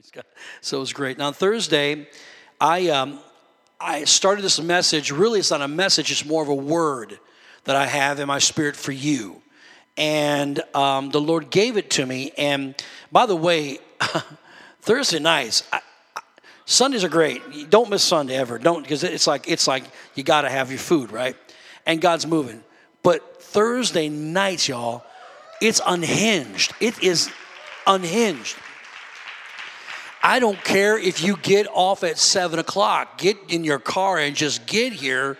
Praise God. So it was great. Now, Thursday, I, um, I started this message. Really, it's not a message, it's more of a word that I have in my spirit for you. And um, the Lord gave it to me. And by the way, Thursday nights, I, Sundays are great. Don't miss Sunday ever. Don't because it's like it's like you got to have your food, right? And God's moving. But Thursday nights, y'all, it's unhinged. It is unhinged. I don't care if you get off at seven o'clock. Get in your car and just get here,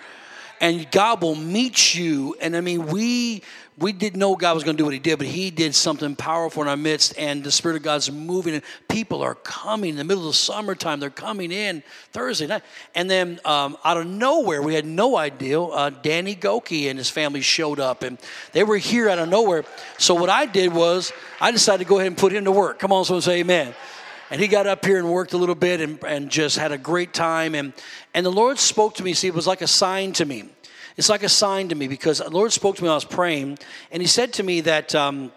and God will meet you. And I mean, we we didn't know God was going to do what He did, but He did something powerful in our midst, and the Spirit of God's moving. And people are coming in the middle of the summertime. They're coming in Thursday night, and then um, out of nowhere, we had no idea. Uh, Danny Gokey and his family showed up, and they were here out of nowhere. So what I did was I decided to go ahead and put him to work. Come on, someone say Amen and he got up here and worked a little bit and, and just had a great time and and the lord spoke to me see it was like a sign to me it's like a sign to me because the lord spoke to me when i was praying and he said to me that um,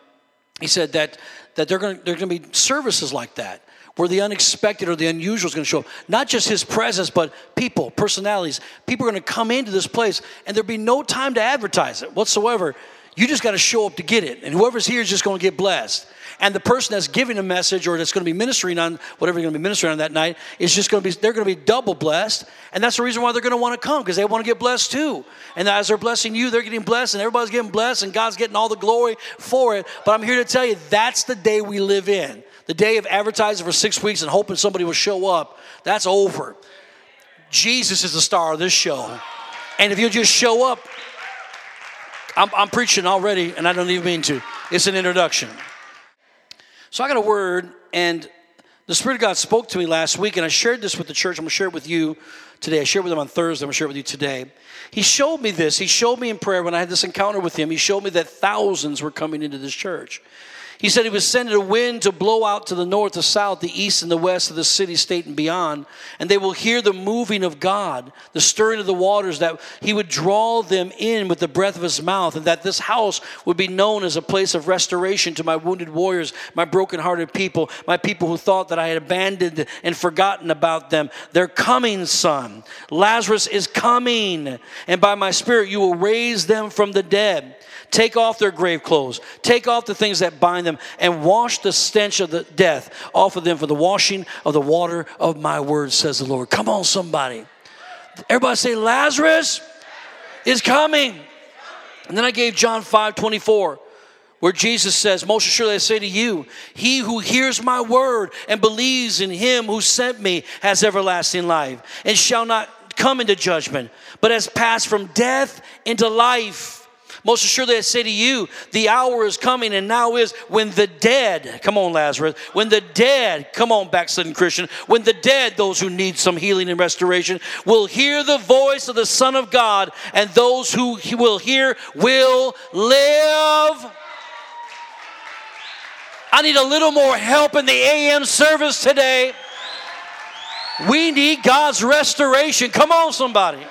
he said that that they're going to be services like that where the unexpected or the unusual is going to show up. Not just his presence, but people, personalities. People are going to come into this place, and there'll be no time to advertise it whatsoever. You just got to show up to get it. And whoever's here is just going to get blessed. And the person that's giving a message or that's going to be ministering on whatever you're going to be ministering on that night is just going to be they're going to be double blessed and that's the reason why they're going to want to come because they want to get blessed too. And as they're blessing you they're getting blessed and everybody's getting blessed and god's getting all the glory for it. But i'm here to tell you that's the day we live in. The day of advertising for six weeks and hoping somebody will show up. That's over. Jesus is the star of this show. And if you just show up I'm, I'm preaching already and i don't even mean to it's an introduction so I got a word, and the Spirit of God spoke to me last week, and I shared this with the church. I'm going to share it with you today. I shared with them on Thursday. I'm going to share it with you today. He showed me this. He showed me in prayer when I had this encounter with him. He showed me that thousands were coming into this church. He said he was sending a wind to blow out to the north, the south, the east, and the west of the city, state, and beyond. And they will hear the moving of God, the stirring of the waters, that he would draw them in with the breath of his mouth, and that this house would be known as a place of restoration to my wounded warriors, my brokenhearted people, my people who thought that I had abandoned and forgotten about them. They're coming, son. Lazarus is coming, and by my spirit you will raise them from the dead. Take off their grave clothes, take off the things that bind them, and wash the stench of the death off of them for the washing of the water of my word, says the Lord. Come on, somebody. Everybody say, Lazarus is coming. And then I gave John 5 24 where Jesus says, Most assuredly I say to you, he who hears my word and believes in him who sent me has everlasting life and shall not come into judgment, but has passed from death into life. Most assuredly, I say to you, the hour is coming and now is when the dead, come on, Lazarus, when the dead, come on, backslidden Christian, when the dead, those who need some healing and restoration, will hear the voice of the Son of God, and those who will hear will live. I need a little more help in the AM service today. We need God's restoration. Come on, somebody.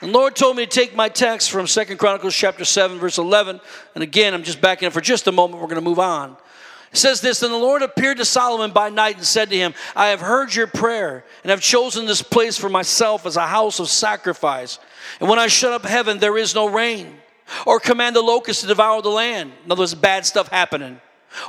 The Lord told me to take my text from Second Chronicles chapter 7, verse 11. And again, I'm just backing up for just a moment. We're going to move on. It says this And the Lord appeared to Solomon by night and said to him, I have heard your prayer and have chosen this place for myself as a house of sacrifice. And when I shut up heaven, there is no rain, or command the locusts to devour the land. In other words, bad stuff happening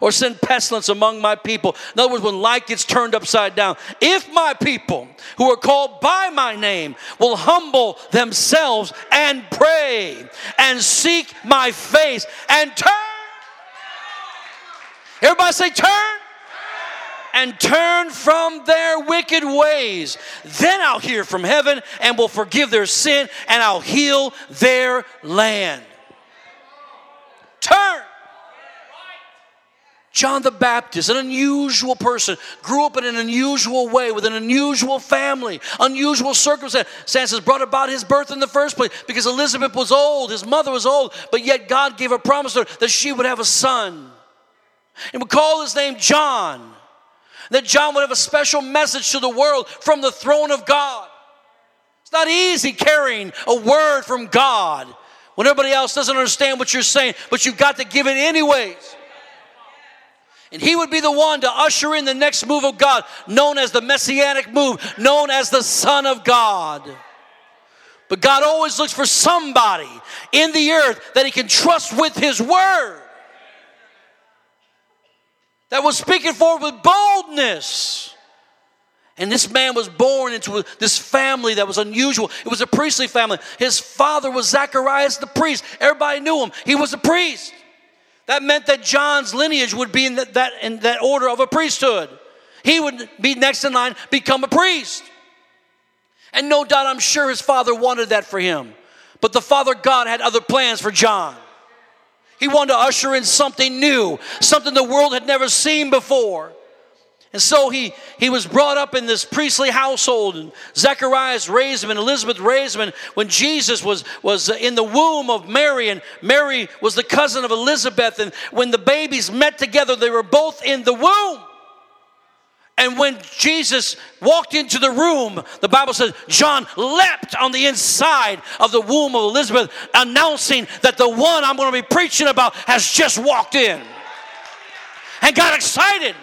or send pestilence among my people. In other words, when life gets turned upside down, if my people who are called by my name will humble themselves and pray and seek my face and turn, everybody say, turn. And turn from their wicked ways. Then I'll hear from heaven and will forgive their sin and I'll heal their land. Turn. John the Baptist, an unusual person, grew up in an unusual way with an unusual family, unusual circumstances brought about his birth in the first place because Elizabeth was old, his mother was old, but yet God gave a promise to her that she would have a son. And we call his name John. That John would have a special message to the world from the throne of God. It's not easy carrying a word from God when everybody else doesn't understand what you're saying, but you've got to give it anyways. And he would be the one to usher in the next move of God, known as the messianic move, known as the Son of God. But God always looks for somebody in the earth that he can trust with his word. That was speaking forward with boldness. And this man was born into this family that was unusual. It was a priestly family. His father was Zacharias the priest. Everybody knew him. He was a priest. That meant that John's lineage would be in that, that, in that order of a priesthood. He would be next in line, become a priest. And no doubt, I'm sure his father wanted that for him. But the Father God had other plans for John. He wanted to usher in something new, something the world had never seen before. And so he, he was brought up in this priestly household, and Zacharias raised him, and Elizabeth raised him. And when Jesus was, was in the womb of Mary, and Mary was the cousin of Elizabeth, and when the babies met together, they were both in the womb. And when Jesus walked into the room, the Bible says John leapt on the inside of the womb of Elizabeth, announcing that the one I'm going to be preaching about has just walked in. And got excited.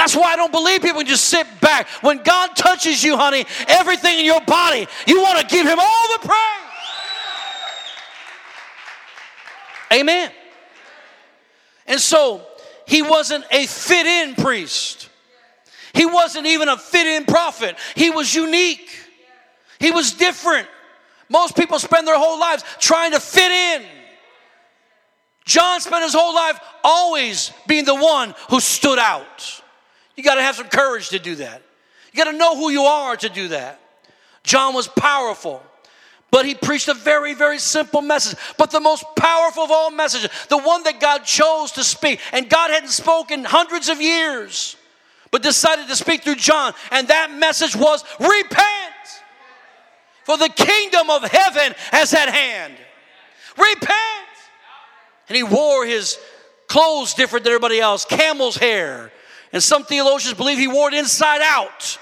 That's why I don't believe people just sit back. When God touches you, honey, everything in your body, you want to give Him all the praise. Amen. And so, he wasn't a fit in priest. He wasn't even a fit in prophet. He was unique. He was different. Most people spend their whole lives trying to fit in. John spent his whole life always being the one who stood out. You got to have some courage to do that. You got to know who you are to do that. John was powerful, but he preached a very, very simple message. But the most powerful of all messages, the one that God chose to speak, and God hadn't spoken hundreds of years, but decided to speak through John, and that message was repent, for the kingdom of heaven is at hand. Repent. And he wore his clothes different than everybody else camel's hair and some theologians believe he wore it inside out.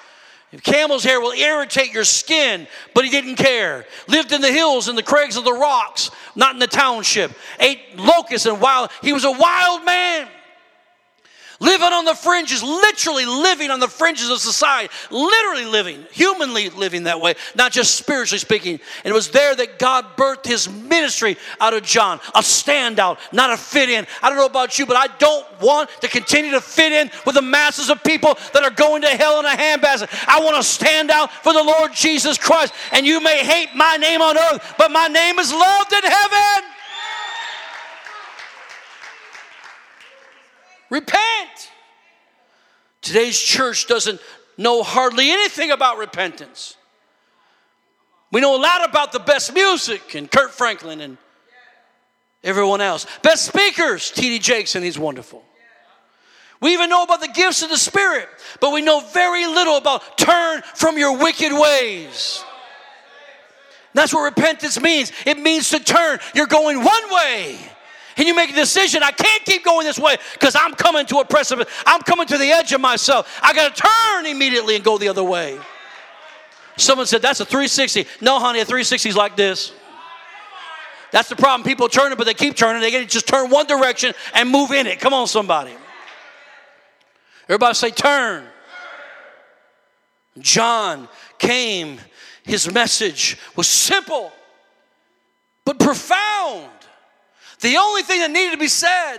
Camel's hair will irritate your skin, but he didn't care. Lived in the hills and the crags of the rocks, not in the township. Ate locusts and wild. He was a wild man living on the fringes, literally living on the fringes of society, literally living, humanly living that way, not just spiritually speaking. And it was there that God birthed his ministry out of John, a standout, not a fit in. I don't know about you, but I don't want to continue to fit in with the masses of people that are going to hell in a handbasket. I want to stand out for the Lord Jesus Christ. And you may hate my name on earth, but my name is loved in heaven. Repent. Today's church doesn't know hardly anything about repentance. We know a lot about the best music and Kirk Franklin and everyone else. Best speakers, T.D. Jakes, and he's wonderful. We even know about the gifts of the Spirit, but we know very little about turn from your wicked ways. That's what repentance means. It means to turn. You're going one way and you make a decision, I can't keep going this way because I'm coming to a precipice. I'm coming to the edge of myself. I got to turn immediately and go the other way. Someone said, That's a 360. No, honey, a 360 is like this. That's the problem. People turning, but they keep turning. They get to just turn one direction and move in it. Come on, somebody. Everybody say, Turn. John came, his message was simple, but profound. The only thing that needed to be said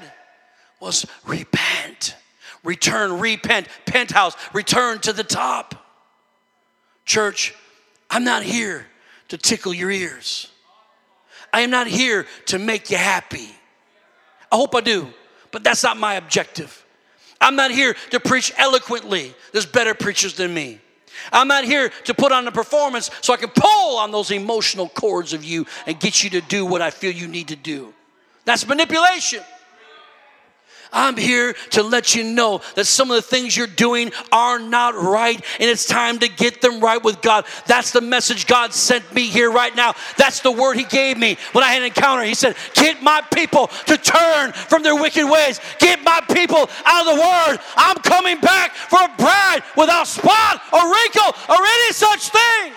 was repent. Return, repent, penthouse, return to the top. Church, I'm not here to tickle your ears. I am not here to make you happy. I hope I do, but that's not my objective. I'm not here to preach eloquently. There's better preachers than me. I'm not here to put on a performance so I can pull on those emotional cords of you and get you to do what I feel you need to do. That's manipulation. I'm here to let you know that some of the things you're doing are not right, and it's time to get them right with God. That's the message God sent me here right now. That's the word He gave me when I had an encounter. He said, Get my people to turn from their wicked ways, get my people out of the word. I'm coming back for a bride without spot or wrinkle or any such thing.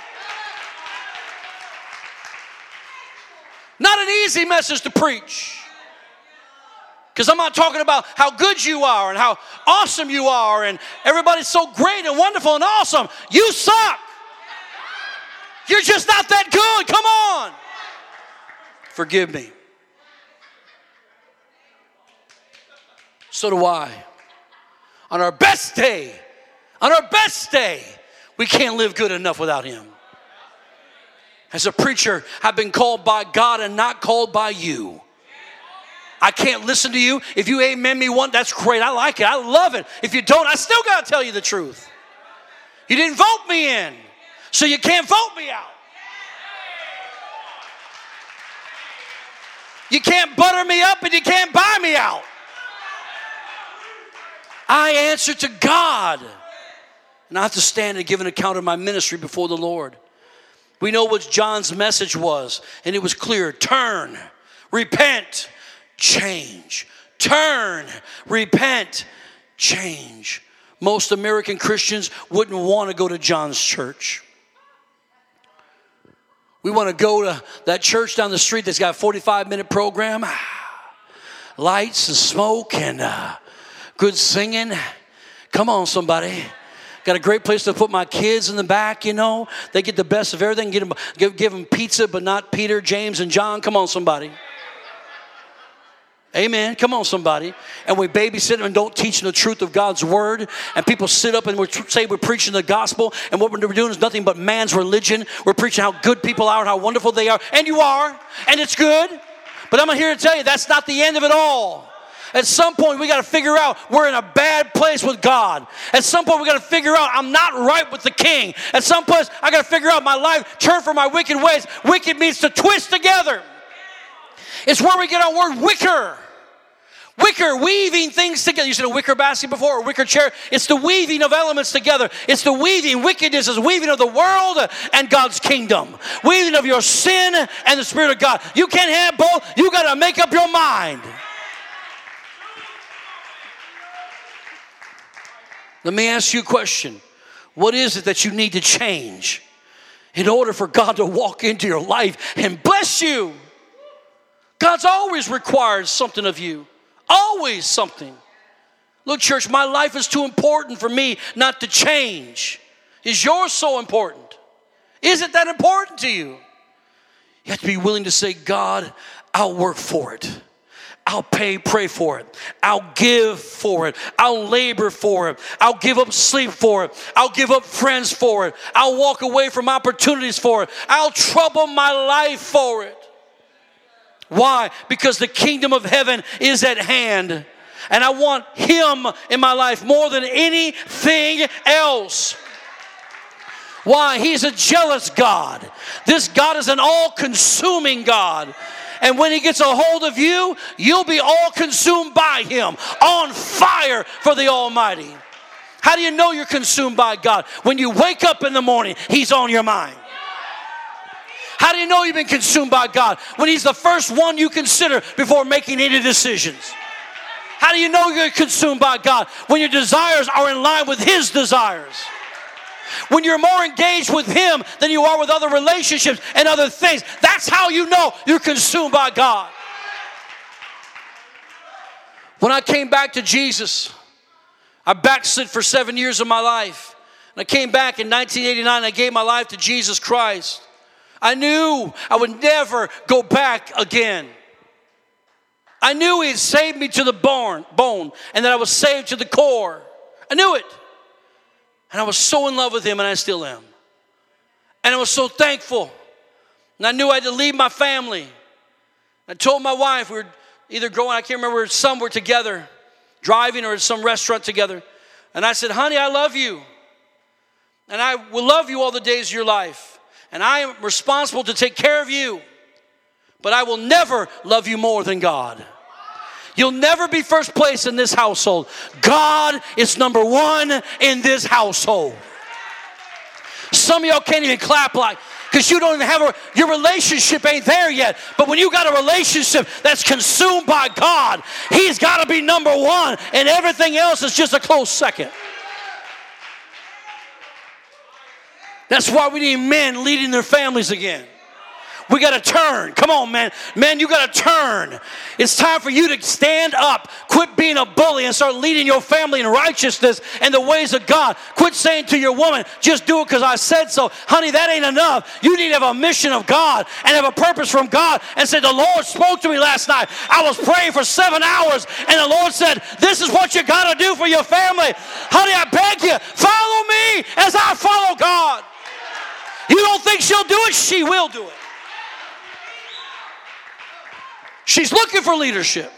Not an easy message to preach. Because I'm not talking about how good you are and how awesome you are and everybody's so great and wonderful and awesome. You suck. You're just not that good. Come on. Forgive me. So do I. On our best day, on our best day, we can't live good enough without Him. As a preacher, I've been called by God and not called by you. I can't listen to you. If you amen me one, that's great. I like it. I love it. If you don't, I still got to tell you the truth. You didn't vote me in, so you can't vote me out. You can't butter me up and you can't buy me out. I answer to God. And I have to stand and give an account of my ministry before the Lord. We know what John's message was, and it was clear turn, repent, change. Turn, repent, change. Most American Christians wouldn't want to go to John's church. We want to go to that church down the street that's got a 45 minute program, lights and smoke and uh, good singing. Come on, somebody. Got a great place to put my kids in the back, you know. They get the best of everything. Get them, give, give them pizza, but not Peter, James, and John. Come on, somebody. Amen. Come on, somebody. And we babysit them and don't teach them the truth of God's word. And people sit up and we say we're preaching the gospel. And what we're doing is nothing but man's religion. We're preaching how good people are and how wonderful they are. And you are. And it's good. But I'm here to tell you that's not the end of it all. At some point, we got to figure out we're in a bad place with God. At some point, we got to figure out I'm not right with the king. At some point, I got to figure out my life, turn from my wicked ways. Wicked means to twist together. It's where we get our word wicker. Wicker, weaving things together. You said a wicker basket before, a wicker chair. It's the weaving of elements together. It's the weaving. Wickedness is weaving of the world and God's kingdom. Weaving of your sin and the Spirit of God. You can't have both. You got to make up your mind. Let me ask you a question. What is it that you need to change in order for God to walk into your life and bless you? God's always required something of you, always something. Look, church, my life is too important for me not to change. Is yours so important? Is it that important to you? You have to be willing to say, God, I'll work for it. I'll pay, pray for it. I'll give for it. I'll labor for it. I'll give up sleep for it. I'll give up friends for it. I'll walk away from opportunities for it. I'll trouble my life for it. Why? Because the kingdom of heaven is at hand. And I want Him in my life more than anything else. Why? He's a jealous God. This God is an all consuming God. And when he gets a hold of you, you'll be all consumed by him, on fire for the Almighty. How do you know you're consumed by God? When you wake up in the morning, he's on your mind. How do you know you've been consumed by God? When he's the first one you consider before making any decisions. How do you know you're consumed by God? When your desires are in line with his desires. When you're more engaged with Him than you are with other relationships and other things, that's how you know you're consumed by God. When I came back to Jesus, I backslid for seven years of my life. And I came back in 1989, I gave my life to Jesus Christ. I knew I would never go back again. I knew He had saved me to the bone, bone and that I was saved to the core. I knew it. And I was so in love with him, and I still am. And I was so thankful. And I knew I had to leave my family. I told my wife, we were either going, I can't remember, somewhere together, driving or at some restaurant together. And I said, honey, I love you. And I will love you all the days of your life. And I am responsible to take care of you. But I will never love you more than God. You'll never be first place in this household. God is number one in this household. Some of y'all can't even clap like, because you don't even have a, your relationship ain't there yet. But when you got a relationship that's consumed by God, He's got to be number one, and everything else is just a close second. That's why we need men leading their families again. We got to turn. Come on, man. Man, you got to turn. It's time for you to stand up. Quit being a bully and start leading your family in righteousness and the ways of God. Quit saying to your woman, just do it because I said so. Honey, that ain't enough. You need to have a mission of God and have a purpose from God and say, The Lord spoke to me last night. I was praying for seven hours and the Lord said, This is what you got to do for your family. Honey, I beg you, follow me as I follow God. You don't think she'll do it? She will do it. She's looking for leadership.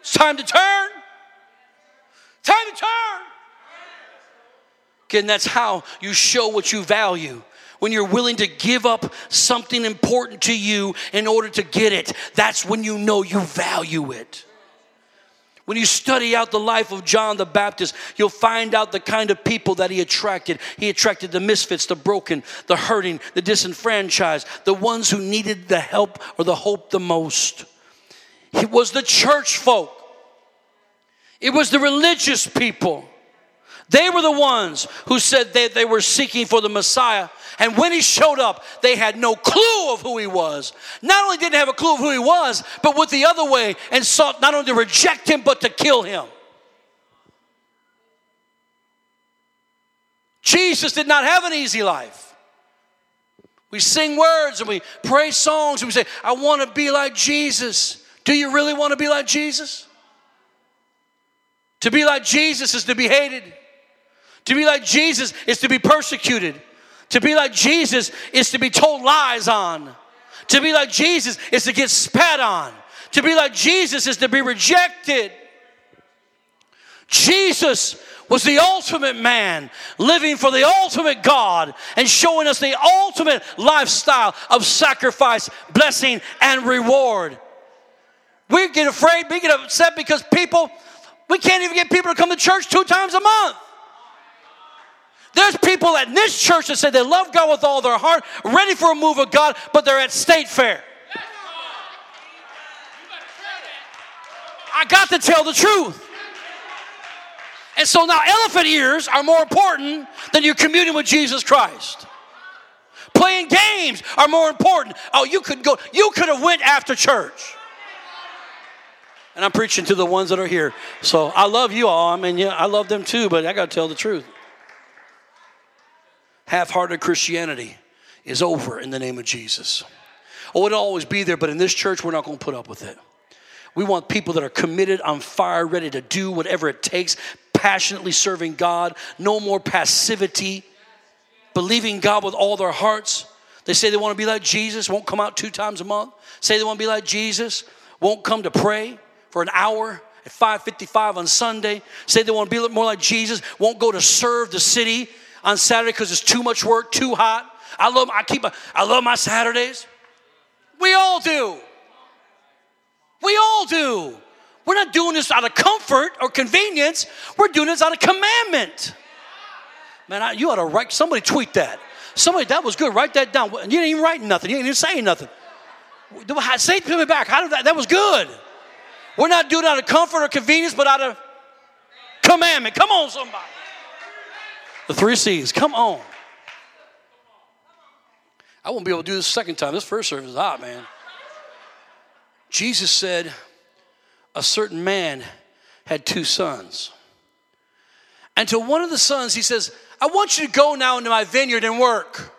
It's time to turn. Time to turn. Again, that's how you show what you value. When you're willing to give up something important to you in order to get it, that's when you know you value it. When you study out the life of John the Baptist, you'll find out the kind of people that he attracted. He attracted the misfits, the broken, the hurting, the disenfranchised, the ones who needed the help or the hope the most. It was the church folk, it was the religious people. They were the ones who said that they were seeking for the Messiah. And when he showed up, they had no clue of who he was. Not only didn't have a clue of who he was, but went the other way and sought not only to reject him, but to kill him. Jesus did not have an easy life. We sing words and we pray songs and we say, I want to be like Jesus. Do you really want to be like Jesus? To be like Jesus is to be hated. To be like Jesus is to be persecuted. To be like Jesus is to be told lies on. To be like Jesus is to get spat on. To be like Jesus is to be rejected. Jesus was the ultimate man, living for the ultimate God and showing us the ultimate lifestyle of sacrifice, blessing, and reward. We get afraid, we get upset because people, we can't even get people to come to church two times a month. There's people at this church that say they love God with all their heart, ready for a move of God, but they're at state fair. I got to tell the truth. And so now elephant ears are more important than your communion with Jesus Christ. Playing games are more important. Oh, you could go, you could have went after church. And I'm preaching to the ones that are here. So I love you all. I mean, yeah, I love them too, but I got to tell the truth half hearted Christianity is over in the name of Jesus. Oh, it'll always be there, but in this church, we're not going to put up with it. We want people that are committed, on fire, ready to do whatever it takes, passionately serving God, no more passivity, believing God with all their hearts. They say they want to be like Jesus, won't come out two times a month. Say they want to be like Jesus, won't come to pray for an hour at 5:55 on Sunday. Say they want to be more like Jesus, won't go to serve the city on Saturday because it's too much work, too hot. I love I keep I love my Saturdays. We all do. We all do. We're not doing this out of comfort or convenience. We're doing this out of commandment. Man, I, you ought to write. Somebody tweet that. Somebody that was good. Write that down. You didn't even write nothing. You didn't even say nothing. Say to me back. How did that? That was good. We're not doing it out of comfort or convenience, but out of commandment. Come on, somebody. The three C's. Come on. I won't be able to do this second time. This first service is hot, man. Jesus said, a certain man had two sons. And to one of the sons, he says, I want you to go now into my vineyard and work.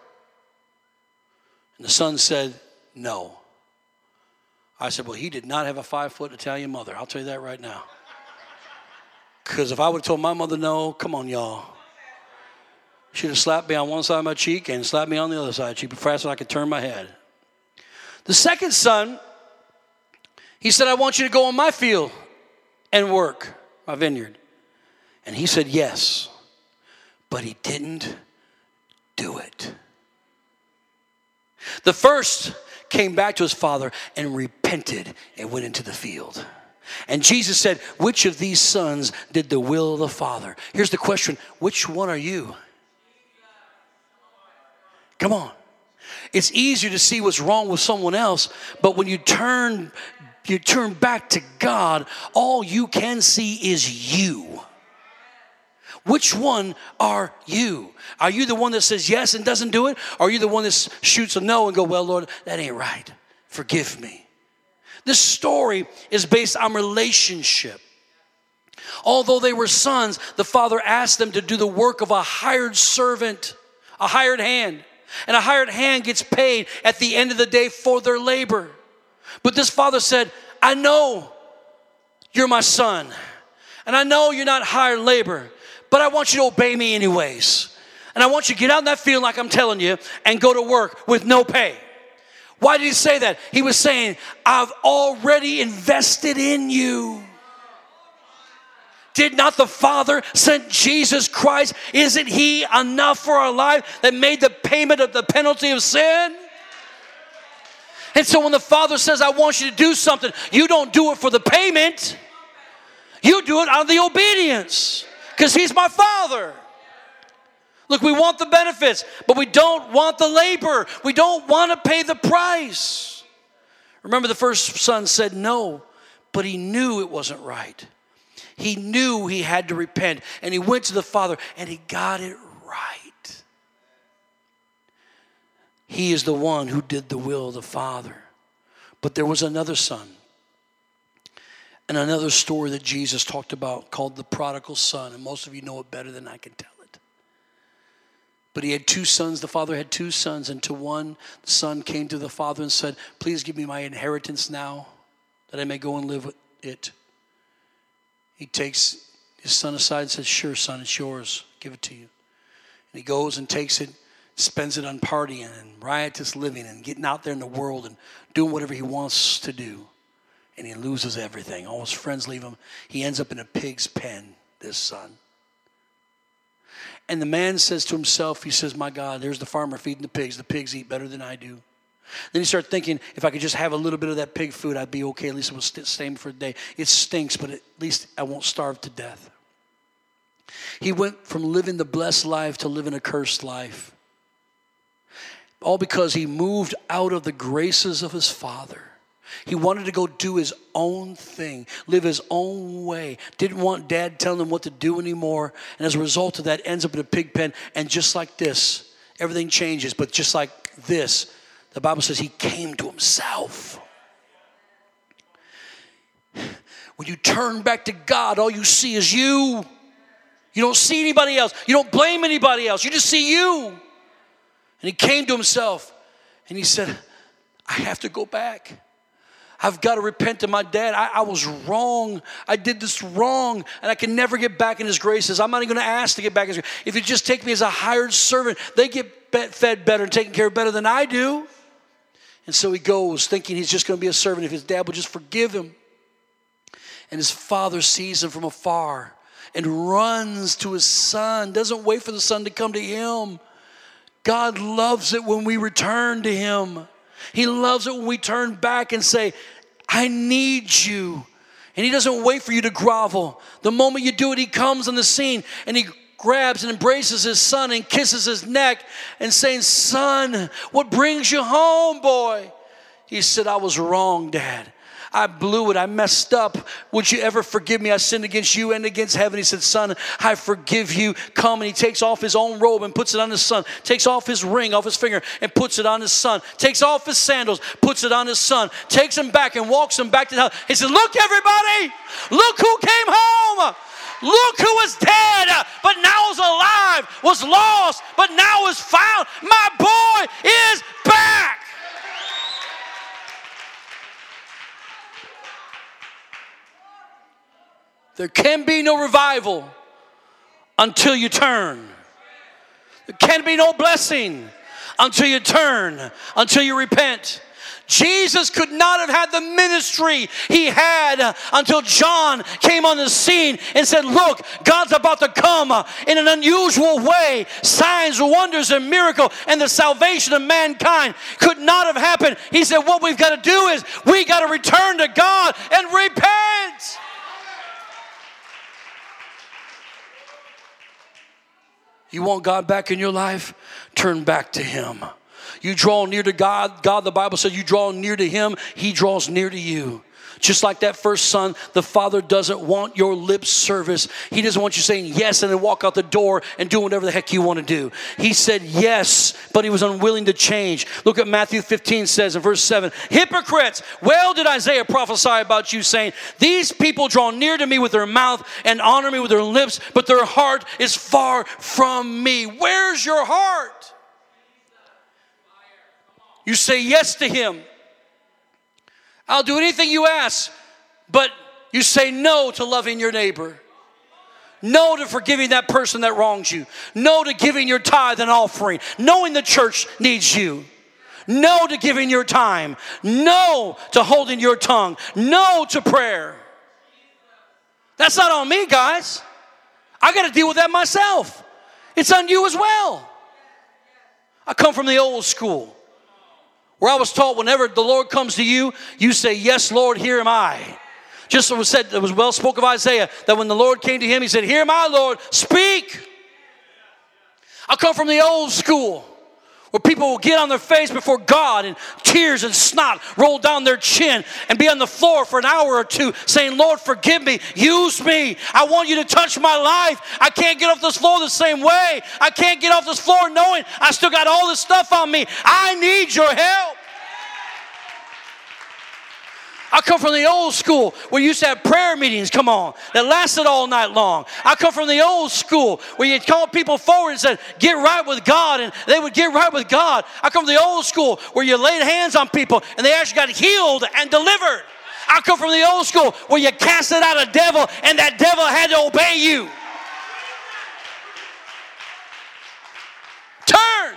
And the son said, No. I said, Well, he did not have a five foot Italian mother. I'll tell you that right now. Because if I would have told my mother no, come on, y'all. She'd have slapped me on one side of my cheek and slapped me on the other side. She'd be faster than I could turn my head. The second son, he said, I want you to go on my field and work, my vineyard. And he said, Yes. But he didn't do it. The first came back to his father and repented and went into the field. And Jesus said, Which of these sons did the will of the Father? Here's the question Which one are you? Come on. It's easier to see what's wrong with someone else, but when you turn you turn back to God, all you can see is you. Which one are you? Are you the one that says yes and doesn't do it? Or are you the one that shoots a no and go, well, Lord, that ain't right. Forgive me. This story is based on relationship. Although they were sons, the father asked them to do the work of a hired servant, a hired hand. And a hired hand gets paid at the end of the day for their labor. But this father said, I know you're my son, and I know you're not hired labor, but I want you to obey me anyways. And I want you to get out in that field like I'm telling you and go to work with no pay. Why did he say that? He was saying, I've already invested in you. Did not the Father send Jesus Christ? Isn't He enough for our life that made the payment of the penalty of sin? And so when the Father says, I want you to do something, you don't do it for the payment, you do it out of the obedience because He's my Father. Look, we want the benefits, but we don't want the labor. We don't want to pay the price. Remember, the first son said no, but he knew it wasn't right. He knew he had to repent, and he went to the Father and he got it right. He is the one who did the will of the Father. But there was another son. And another story that Jesus talked about called the prodigal son. And most of you know it better than I can tell it. But he had two sons. The father had two sons. And to one, the son came to the father and said, Please give me my inheritance now that I may go and live with it. He takes his son aside and says, Sure, son, it's yours. Give it to you. And he goes and takes it, spends it on partying and riotous living and getting out there in the world and doing whatever he wants to do and he loses everything. All his friends leave him. He ends up in a pig's pen, this son. And the man says to himself, he says, My God, there's the farmer feeding the pigs. The pigs eat better than I do. Then he started thinking, if I could just have a little bit of that pig food, I'd be okay. At least it will stay for a day. It stinks, but at least I won't starve to death. He went from living the blessed life to living a cursed life. All because he moved out of the graces of his father. He wanted to go do his own thing, live his own way. Didn't want dad telling him what to do anymore. And as a result of that, ends up in a pig pen. And just like this, everything changes. But just like this, the Bible says he came to himself. When you turn back to God, all you see is you. You don't see anybody else. You don't blame anybody else. You just see you. And he came to himself and he said, I have to go back. I've got to repent to my dad. I, I, was wrong. I did this wrong, and I can never get back in his graces. I'm not even going to ask to get back in his If you just take me as a hired servant, they get fed better and taken care of better than I do. And so he goes thinking he's just going to be a servant if his dad would just forgive him. And his father sees him from afar and runs to his son, doesn't wait for the son to come to him. God loves it when we return to him. He loves it when we turn back and say, I need you. And He doesn't wait for you to grovel. The moment you do it, He comes on the scene and He grabs and embraces His son and kisses his neck and saying, Son, what brings you home, boy? He said, I was wrong, Dad. I blew it. I messed up. Would you ever forgive me? I sinned against you and against heaven. He said, Son, I forgive you. Come. And he takes off his own robe and puts it on his son, takes off his ring off his finger and puts it on his son, takes off his sandals, puts it on his son, takes him back and walks him back to the house. He said, Look, everybody, look who came home. Look who was dead, but now is alive, was lost, but now is found. My boy is back. There can be no revival until you turn. There can be no blessing until you turn, until you repent. Jesus could not have had the ministry he had until John came on the scene and said, Look, God's about to come in an unusual way. Signs, wonders, and miracle, and the salvation of mankind could not have happened. He said, What we've got to do is we got to return to God and repent. You want God back in your life? Turn back to Him. You draw near to God. God, the Bible says, you draw near to Him, He draws near to you. Just like that first son, the father doesn't want your lip service. He doesn't want you saying yes and then walk out the door and do whatever the heck you want to do. He said yes, but he was unwilling to change. Look at Matthew 15 says in verse 7 Hypocrites, well did Isaiah prophesy about you, saying, These people draw near to me with their mouth and honor me with their lips, but their heart is far from me. Where's your heart? You say yes to him. I'll do anything you ask, but you say no to loving your neighbor. No to forgiving that person that wrongs you. No to giving your tithe and offering. Knowing the church needs you. No to giving your time. No to holding your tongue. No to prayer. That's not on me, guys. I got to deal with that myself. It's on you as well. I come from the old school where I was taught whenever the Lord comes to you, you say, Yes, Lord, here am I. Just as was said, it was well spoken of Isaiah that when the Lord came to him, he said, Here I, Lord, speak. I come from the old school where people will get on their face before God and tears and snot roll down their chin and be on the floor for an hour or two saying, Lord, forgive me, use me. I want you to touch my life. I can't get off this floor the same way. I can't get off this floor knowing I still got all this stuff on me. I need your help. I come from the old school where you used to have prayer meetings, come on, that lasted all night long. I come from the old school where you called people forward and said, get right with God, and they would get right with God. I come from the old school where you laid hands on people and they actually got healed and delivered. I come from the old school where you casted out a devil and that devil had to obey you. Turn.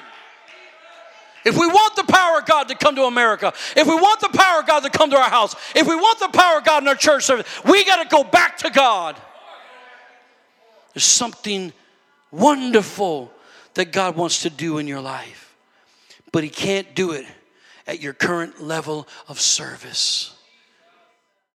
If we want the power of God to come to America, if we want the power of God to come to our house, if we want the power of God in our church service, we got to go back to God. There's something wonderful that God wants to do in your life, but He can't do it at your current level of service.